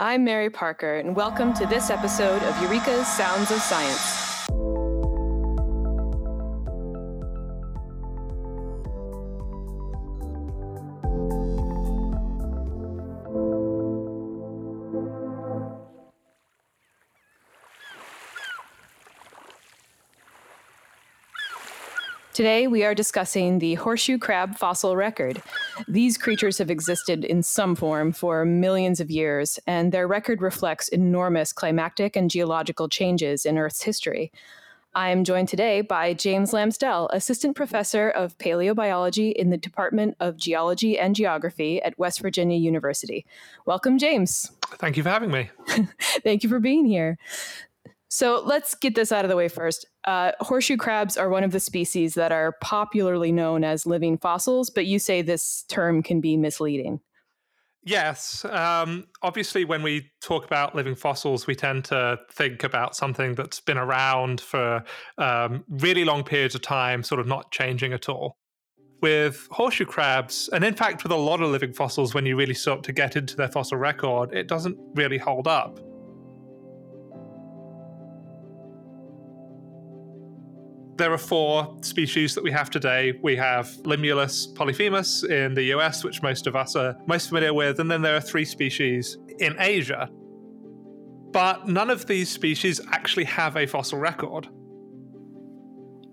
I'm Mary Parker, and welcome to this episode of Eureka's Sounds of Science. Today, we are discussing the horseshoe crab fossil record. These creatures have existed in some form for millions of years, and their record reflects enormous climatic and geological changes in Earth's history. I am joined today by James Lamsdell, Assistant Professor of Paleobiology in the Department of Geology and Geography at West Virginia University. Welcome, James. Thank you for having me. Thank you for being here. So let's get this out of the way first. Uh, horseshoe crabs are one of the species that are popularly known as living fossils, but you say this term can be misleading. Yes. Um, obviously, when we talk about living fossils, we tend to think about something that's been around for um, really long periods of time, sort of not changing at all. With horseshoe crabs, and in fact, with a lot of living fossils, when you really start to get into their fossil record, it doesn't really hold up. There are four species that we have today. We have Limulus polyphemus in the US, which most of us are most familiar with, and then there are three species in Asia. But none of these species actually have a fossil record.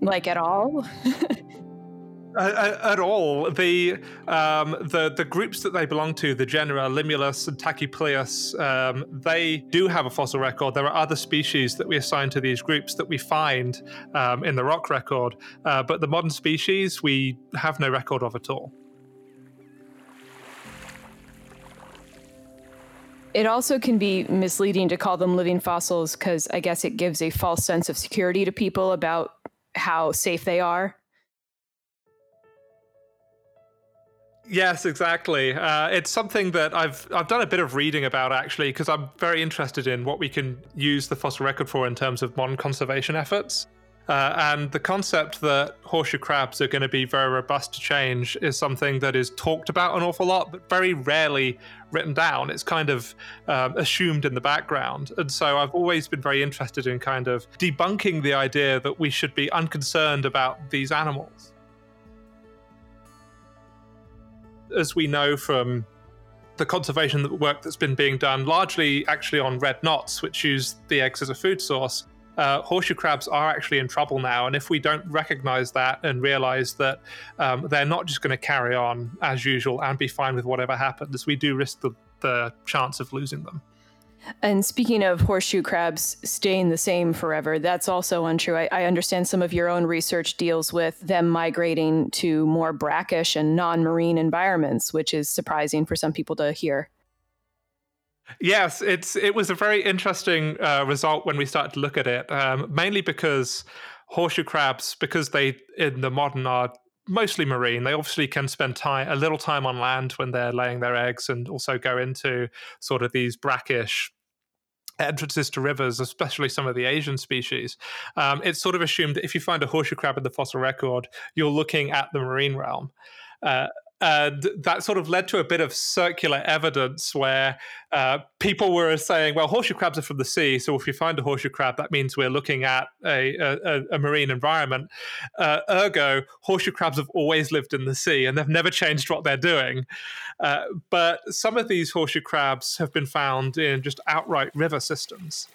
Like at all? at all. The um, the the groups that they belong to, the genera Limulus and Tachypleus, um, they do have a fossil record. There are other species that we assign to these groups that we find um, in the rock record, uh, but the modern species we have no record of at all. It also can be misleading to call them living fossils because I guess it gives a false sense of security to people about how safe they are Yes, exactly. Uh, it's something that I've I've done a bit of reading about actually because I'm very interested in what we can use the fossil record for in terms of modern conservation efforts. Uh, and the concept that horseshoe crabs are going to be very robust to change is something that is talked about an awful lot, but very rarely written down. It's kind of um, assumed in the background. And so I've always been very interested in kind of debunking the idea that we should be unconcerned about these animals. As we know from the conservation work that's been being done, largely actually on red knots, which use the eggs as a food source, uh, horseshoe crabs are actually in trouble now. And if we don't recognize that and realize that um, they're not just going to carry on as usual and be fine with whatever happens, we do risk the, the chance of losing them. And speaking of horseshoe crabs staying the same forever, that's also untrue. I, I, understand some of your own research deals with them migrating to more brackish and non marine environments, which is surprising for some people to hear. Yes, it's it was a very interesting uh, result when we started to look at it, um, mainly because horseshoe crabs, because they in the modern are mostly marine. They obviously can spend time a little time on land when they're laying their eggs, and also go into sort of these brackish entrances to rivers, especially some of the Asian species. Um, it's sort of assumed that if you find a horseshoe crab in the fossil record, you're looking at the marine realm. Uh, and that sort of led to a bit of circular evidence where uh, people were saying, well, horseshoe crabs are from the sea. So if we find a horseshoe crab, that means we're looking at a, a, a marine environment. Uh, ergo, horseshoe crabs have always lived in the sea and they've never changed what they're doing. Uh, but some of these horseshoe crabs have been found in just outright river systems.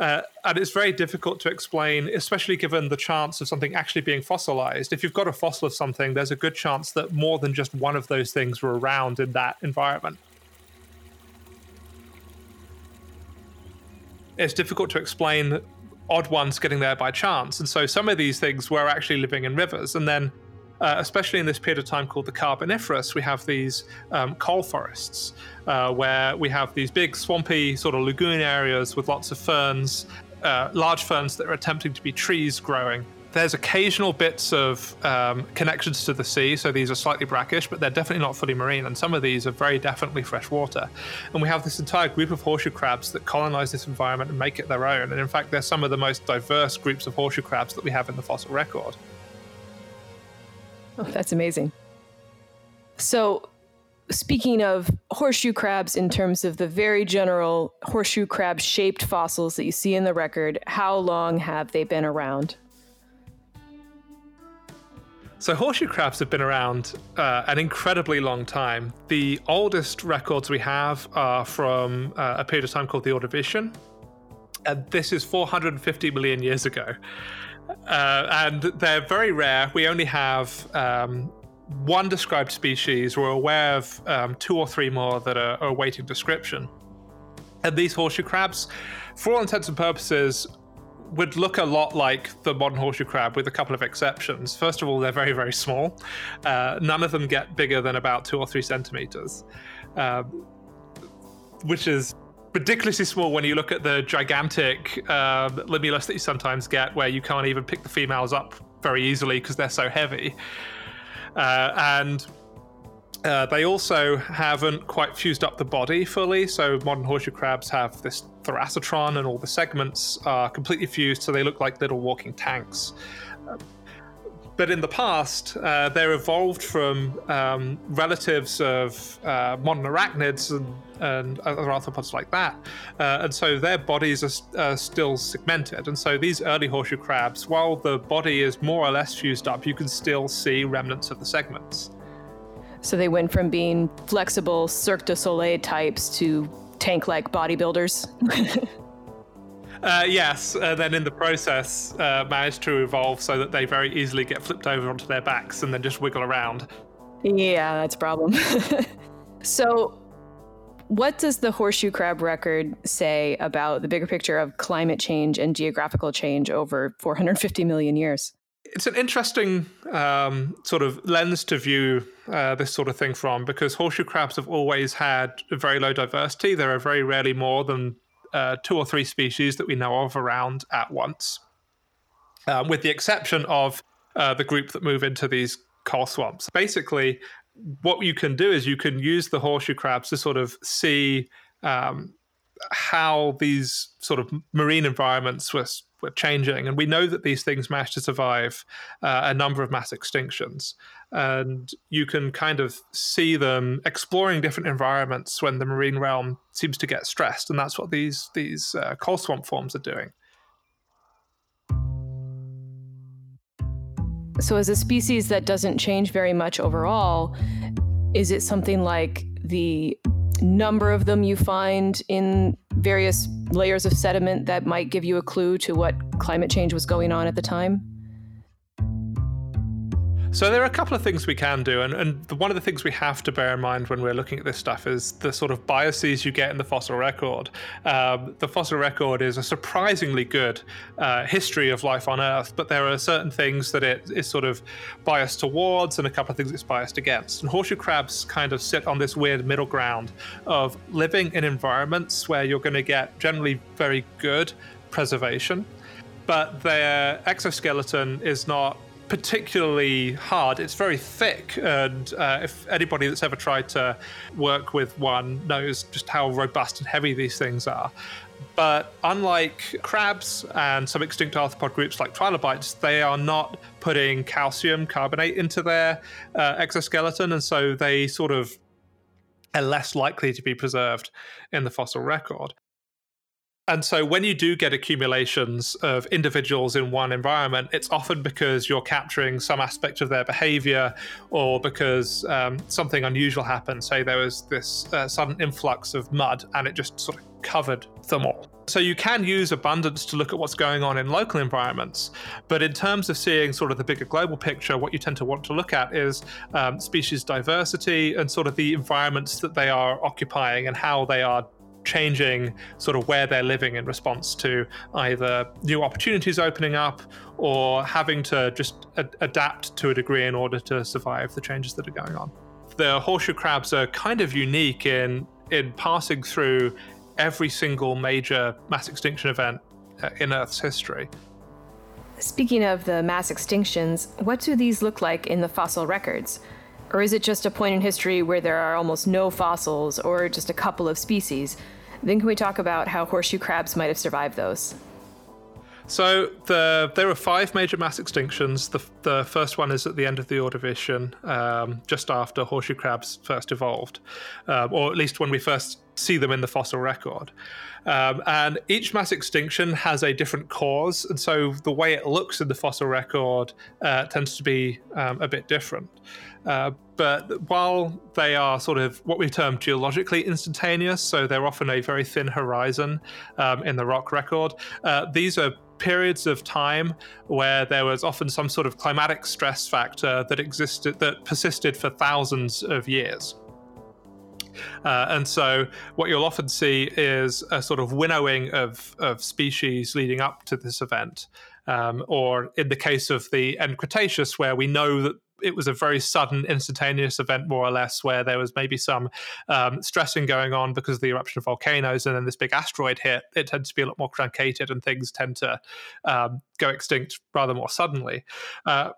Uh, and it's very difficult to explain, especially given the chance of something actually being fossilized. If you've got a fossil of something, there's a good chance that more than just one of those things were around in that environment. It's difficult to explain odd ones getting there by chance. And so some of these things were actually living in rivers. And then uh, especially in this period of time called the Carboniferous, we have these um, coal forests uh, where we have these big swampy sort of lagoon areas with lots of ferns, uh, large ferns that are attempting to be trees growing. There's occasional bits of um, connections to the sea, so these are slightly brackish, but they're definitely not fully marine, and some of these are very definitely freshwater. And we have this entire group of horseshoe crabs that colonize this environment and make it their own. And in fact, they're some of the most diverse groups of horseshoe crabs that we have in the fossil record. Oh, that's amazing. So, speaking of horseshoe crabs, in terms of the very general horseshoe crab shaped fossils that you see in the record, how long have they been around? So, horseshoe crabs have been around uh, an incredibly long time. The oldest records we have are from uh, a period of time called the Ordovician. And this is 450 million years ago. Uh, and they're very rare. We only have um, one described species. We're aware of um, two or three more that are, are awaiting description. And these horseshoe crabs, for all intents and purposes, would look a lot like the modern horseshoe crab with a couple of exceptions. First of all, they're very, very small. Uh, none of them get bigger than about two or three centimeters, uh, which is ridiculously small when you look at the gigantic uh, limulus that you sometimes get, where you can't even pick the females up very easily because they're so heavy. Uh, and uh, they also haven't quite fused up the body fully. So modern horseshoe crabs have this thoracetron, and all the segments are completely fused, so they look like little walking tanks. But in the past, uh, they're evolved from um, relatives of uh, modern arachnids and, and, other arthropods like that. Uh, and so their bodies are, still segmented. And so these early horseshoe crabs, while the body is more or less fused up, you can still see remnants of the segments. So they went from being flexible Cirque du Soleil types to tank like bodybuilders. uh, yes, and then in the process, uh, managed to evolve so that they very easily get flipped over onto their backs and then just wiggle around. Yeah, that's a problem. so, what does the horseshoe crab record say about the bigger picture of climate change and geographical change over 450 million years? it's an interesting um, sort of lens to view uh, this sort of thing from because horseshoe crabs have always had a very low diversity. There are very rarely more than uh, two or three species that we know of around at once, um, with the exception of uh, the group that move into these coal swamps. Basically, what you can do is you can use the horseshoe crabs to sort of see um, how these sort of marine environments were were changing, and we know that these things managed to survive uh, a number of mass extinctions. And you can kind of see them exploring different environments when the marine realm seems to get stressed, and that's what these these uh, coal swamp forms are doing. So, as a species that doesn't change very much overall, is it something like the number of them you find in various layers of sediment that might give you a clue to what climate change was going on at the time? So there are a couple of things we can do, and, and one of the things we have to bear in mind when we're looking at this stuff is the sort of biases you get in the fossil record. Um, the fossil record is a surprisingly good uh, history of life on Earth, but there are certain things that it is sort of biased towards, and a couple of things it's biased against. And horseshoe crabs kind of sit on this weird middle ground of living in environments where you're going to get generally very good preservation, but their exoskeleton is not particularly hard. It's very thick, and uh, if anybody that's ever tried to work with one knows just how robust and heavy these things are. But unlike crabs and some extinct arthropod groups like trilobites, they are not putting calcium carbonate into their uh, exoskeleton, and so they sort of are less likely to be preserved in the fossil record. And so when you do get accumulations of individuals in one environment, it's often because you're capturing some aspect of their behavior or because um, something unusual happened. Say there was this uh, sudden influx of mud and it just sort of covered them all. So you can use abundance to look at what's going on in local environments, but in terms of seeing sort of the bigger global picture, what you tend to want to look at is um, species diversity and sort of the environments that they are occupying and how they are changing sort of where they're living in response to either new opportunities opening up or having to just adapt to a degree in order to survive the changes that are going on. The horseshoe crabs are kind of unique in in passing through every single major mass extinction event uh, in Earth's history. Speaking of the mass extinctions, what do these look like in the fossil records? Or is it just a point in history where there are almost no fossils or just a couple of species? Then can we talk about how horseshoe crabs might have survived those? So the there are five major mass extinctions. The, the first one is at the end of the Ordovician, um, just after horseshoe crabs first evolved, um, or at least when we first see them in the fossil record. Um, and each mass extinction has a different cause, and so the way it looks in the fossil record uh, tends to be um, a bit different. Uh, but while they are sort of what we term geologically instantaneous, so they're often a very thin horizon um, in the rock record, uh, these are periods of time where there was often some sort of climatic stress factor that existed that persisted for thousands of years. Uh, and so, what you'll often see is a sort of winnowing of, of species leading up to this event. Um, or in the case of the end Cretaceous, where we know that it was a very sudden, instantaneous event, more or less, where there was maybe some um, stressing going on because of the eruption of volcanoes, and then this big asteroid hit. It tends to be a lot more truncated, and things tend to um, go extinct rather more suddenly. Uh,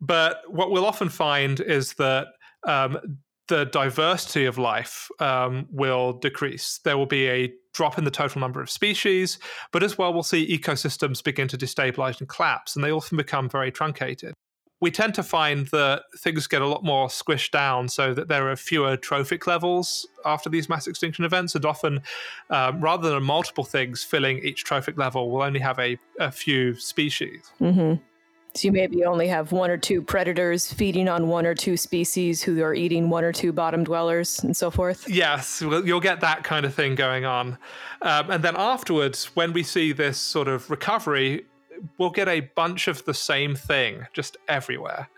but what we'll often find is that um, the diversity of life um, will decrease. There will be a drop in the total number of species, but as well, we'll see ecosystems begin to destabilize and collapse, and they often become very truncated we tend to find that things get a lot more squished down so that there are fewer trophic levels after these mass extinction events. And often, um, rather than multiple things filling each trophic level, we'll only have a, a few species. Mm-hmm. So you maybe only have one or two predators feeding on one or two species who are eating one or two bottom dwellers and so forth. Yes, you'll get that kind of thing going on. Um, and then afterwards, when we see this sort of recovery, we'll get a bunch of the same thing just everywhere.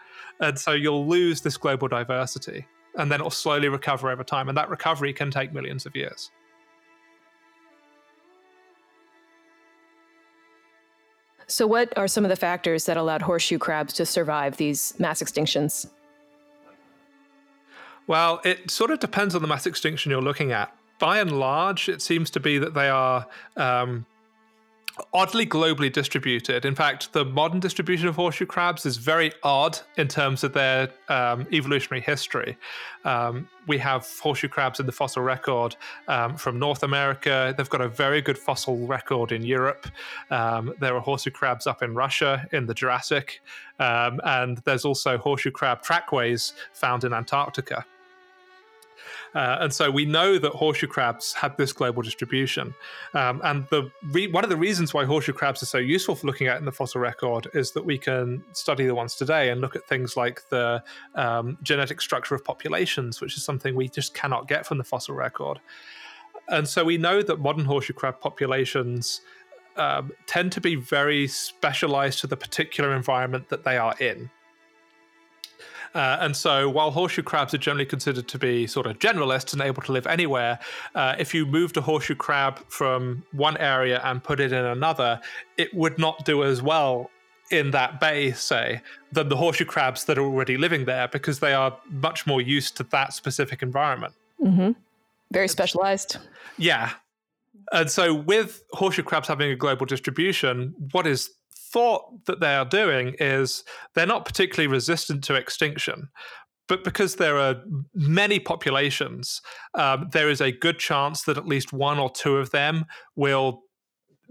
And so you'll lose this global diversity and then it'll slowly recover over time. And that recovery can take millions of years. So, what are some of the factors that allowed horseshoe crabs to survive these mass extinctions? Well, it sort of depends on the mass extinction you're looking at. By and large, it seems to be that they are um, oddly globally distributed. In fact, the modern distribution of horseshoe crabs is very odd in terms of their um, evolutionary history. Um, we have horseshoe crabs in the fossil record um, from North America. They've got a very good fossil record in Europe. Um, there are horseshoe crabs up in Russia in the Jurassic. Um, and there's also horseshoe crab trackways found in Antarctica. Uh, and so we know that horseshoe crabs have this global distribution. Um, and the re- one of the reasons why horseshoe crabs are so useful for looking at in the fossil record is that we can study the ones today and look at things like the um, genetic structure of populations, which is something we just cannot get from the fossil record. And so we know that modern horseshoe crab populations um, tend to be very specialized to the particular environment that they are in. Uh, and so, while horseshoe crabs are generally considered to be sort of generalists and able to live anywhere, uh, if you moved a horseshoe crab from one area and put it in another, it would not do as well in that bay, say, than the horseshoe crabs that are already living there because they are much more used to that specific environment. Mm-hmm. Very specialized. Yeah. And so, with horseshoe crabs having a global distribution, what is thought that they are doing is they're not particularly resistant to extinction. But because there are many populations, um, there is a good chance that at least one or two of them will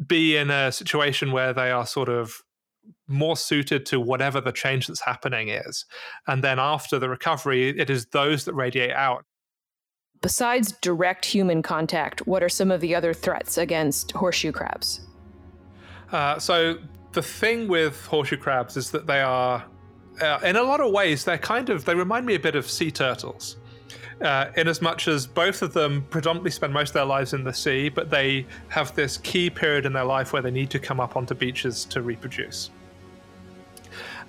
be in a situation where they are sort of more suited to whatever the change that's happening is. And then after the recovery, it is those that radiate out. Besides direct human contact, what are some of the other threats against horseshoe crabs? Uh, so the thing with horseshoe crabs is that they are, uh, in a lot of ways, they're kind of, they remind me a bit of sea turtles. Uh, in as much as both of them predominantly spend most of their lives in the sea, but they have this key period in their life where they need to come up onto beaches to reproduce.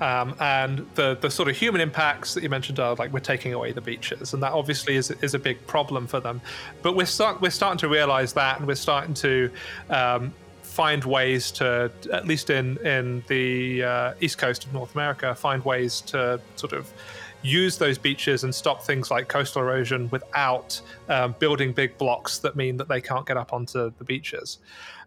Um, and the the sort of human impacts that you mentioned are like we're taking away the beaches, and that obviously is is a big problem for them. But we're start we're starting to realize that, and we're starting to um, find ways to, at least in in the uh, east coast of North America, find ways to sort of use those beaches and stop things like coastal erosion without um, building big blocks that mean that they can't get up onto the beaches.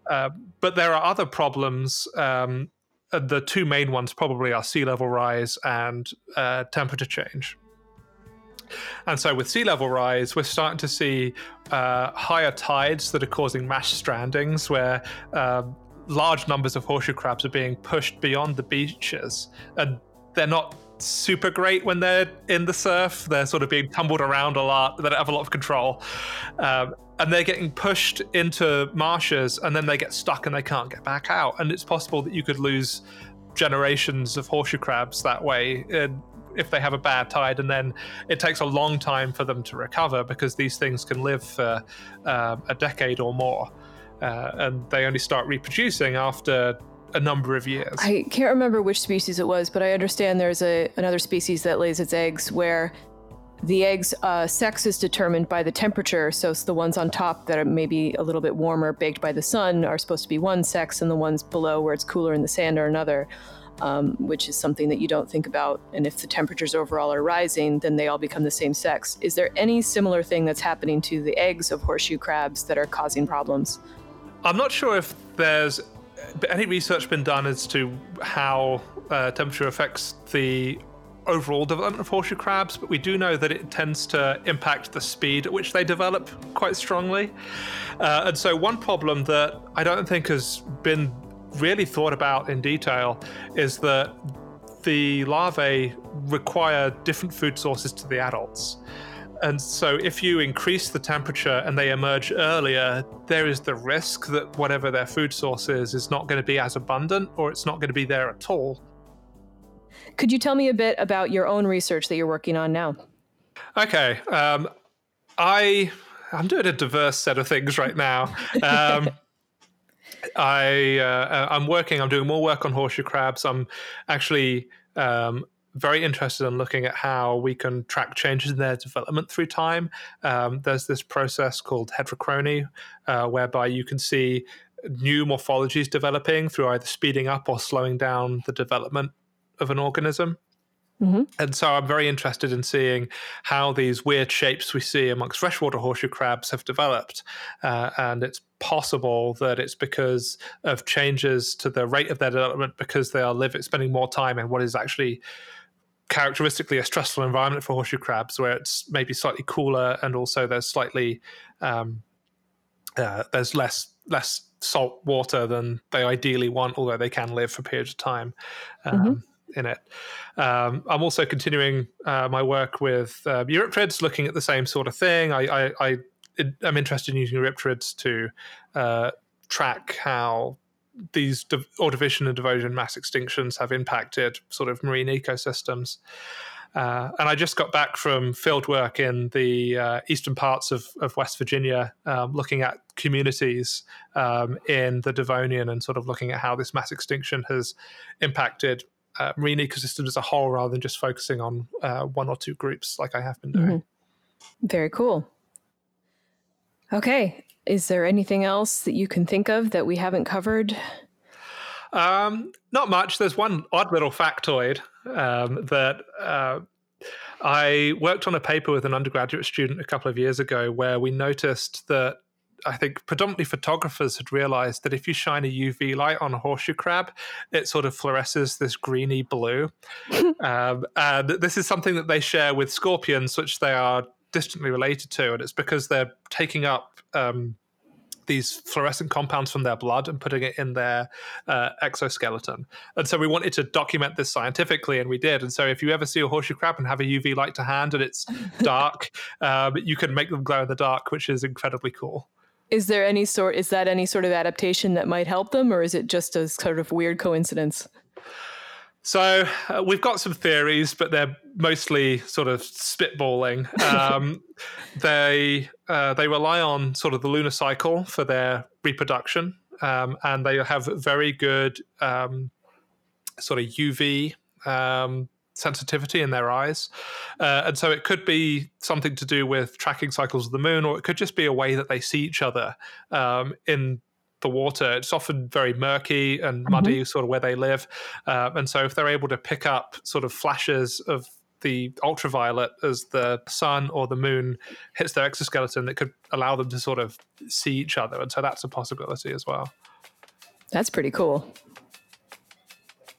Uh, but there are other problems. Um, the two main ones probably are sea level rise and uh, temperature change. And so, with sea level rise, we're starting to see uh, higher tides that are causing mass strandings, where uh, large numbers of horseshoe crabs are being pushed beyond the beaches, and they're not super great when they're in the surf. They're sort of being tumbled around a lot. They don't have a lot of control. Um, and they're getting pushed into marshes and then they get stuck and they can't get back out. And it's possible that you could lose generations of horseshoe crabs that way if they have a bad tide. And then it takes a long time for them to recover because these things can live for um, a decade or more. Uh, and they only start reproducing after a number of years. I can't remember which species it was, but I understand there's a another species that lays its eggs where the eggs uh, sex is determined by the temperature. So the ones on top that are maybe a little bit warmer, baked by the sun, are supposed to be one sex, and the ones below where it's cooler in the sand are another. Um, which is something that you don't think about. And if the temperatures overall are rising, then they all become the same sex. Is there any similar thing that's happening to the eggs of horseshoe crabs that are causing problems? I'm not sure if there's any research been done as to how uh, temperature affects the overall development of horseshoe crabs, but we do know that it tends to impact the speed at which they develop quite strongly. Uh, and so, one problem that I don't think has been really thought about in detail is that the larvae require different food sources to the adults. And so, if you increase the temperature and they emerge earlier, there is the risk that whatever their food source is is not going to be as abundant or it's not going to be there at all. Could you tell me a bit about your own research that you're working on now? Okay. Um, I I'm doing a diverse set of things right now. Um, I uh, I'm working. I'm doing more work on horseshoe crabs. I'm actually um, very interested in looking at how we can track changes in their development through time. Um, there's this process called heterochrony, uh, whereby you can see new morphologies developing through either speeding up or slowing down the development of an organism. Mm-hmm. And so I'm very interested in seeing how these weird shapes we see amongst freshwater horseshoe crabs have developed. Uh, and it's possible that it's because of changes to the rate of their development because they are living, spending more time in what is actually characteristically a stressful environment for horseshoe crabs, where it's maybe slightly cooler and also there's slightly um, uh, there's less less salt water than they ideally want, although they can live for periods of time. Um, mm-hmm. In it, um, I'm also continuing uh, my work with uh, Eurypterids, looking at the same sort of thing. I, I, I am interested in using Eurypterids to uh, track how these Ordovician and Devonian mass extinctions have impacted sort of marine ecosystems. Uh, and I just got back from field work in the uh, eastern parts of, of West Virginia, um, looking at communities um, in the Devonian and sort of looking at how this mass extinction has impacted uh, marine ecosystems as a whole, rather than just focusing on uh, one or two groups like I have been doing. Mm-hmm. Very cool. Okay, is there anything else that you can think of that we haven't covered? Um, not much. There's one odd little factoid um, that uh, I worked on a paper with an undergraduate student a couple of years ago where we noticed that I think predominantly photographers had realized that if you shine a UV light on a horseshoe crab, it sort of fluoresces this greeny blue. um, and this is something that they share with scorpions, which they are distantly related to, and it's because they're taking up um, these fluorescent compounds from their blood and putting it in their uh, exoskeleton. And so we wanted to document this scientifically, and we did. And so if you ever see a horseshoe crab and have a UV light to hand and it's dark, um, you can make them glow in the dark, which is incredibly cool. Is there any sort? Is that any sort of adaptation that might help them, or is it just a sort of weird coincidence? So uh, we've got some theories, but they're mostly sort of spitballing. Um, they uh, they rely on sort of the lunar cycle for their reproduction, um, and they have very good um, sort of UV um, sensitivity in their eyes, uh, and so it could be something to do with tracking cycles of the moon, or it could just be a way that they see each other um, in the water. It's often very murky and muddy, mm-hmm. sort of where they live. Uh, and so, if they're able to pick up sort of flashes of the ultraviolet as the sun or the moon hits their exoskeleton, that could allow them to sort of see each other. And so, that's a possibility as well. That's pretty cool.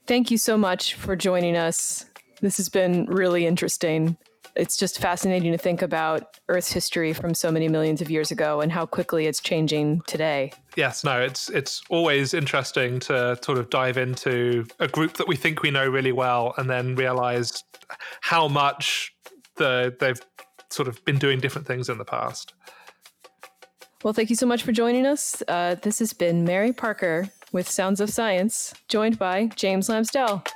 Thank you so much for joining us. This has been really interesting. It's just fascinating to think about Earth's history from so many millions of years ago and how quickly it's changing today. Yes, no, it's it's always interesting to sort of dive into a group that we think we know really well and then realize how much the they've sort of been doing different things in the past. Well, thank you so much for joining us. Uh, this has been Mary Parker with Sounds of Science, joined by James Lamsdell.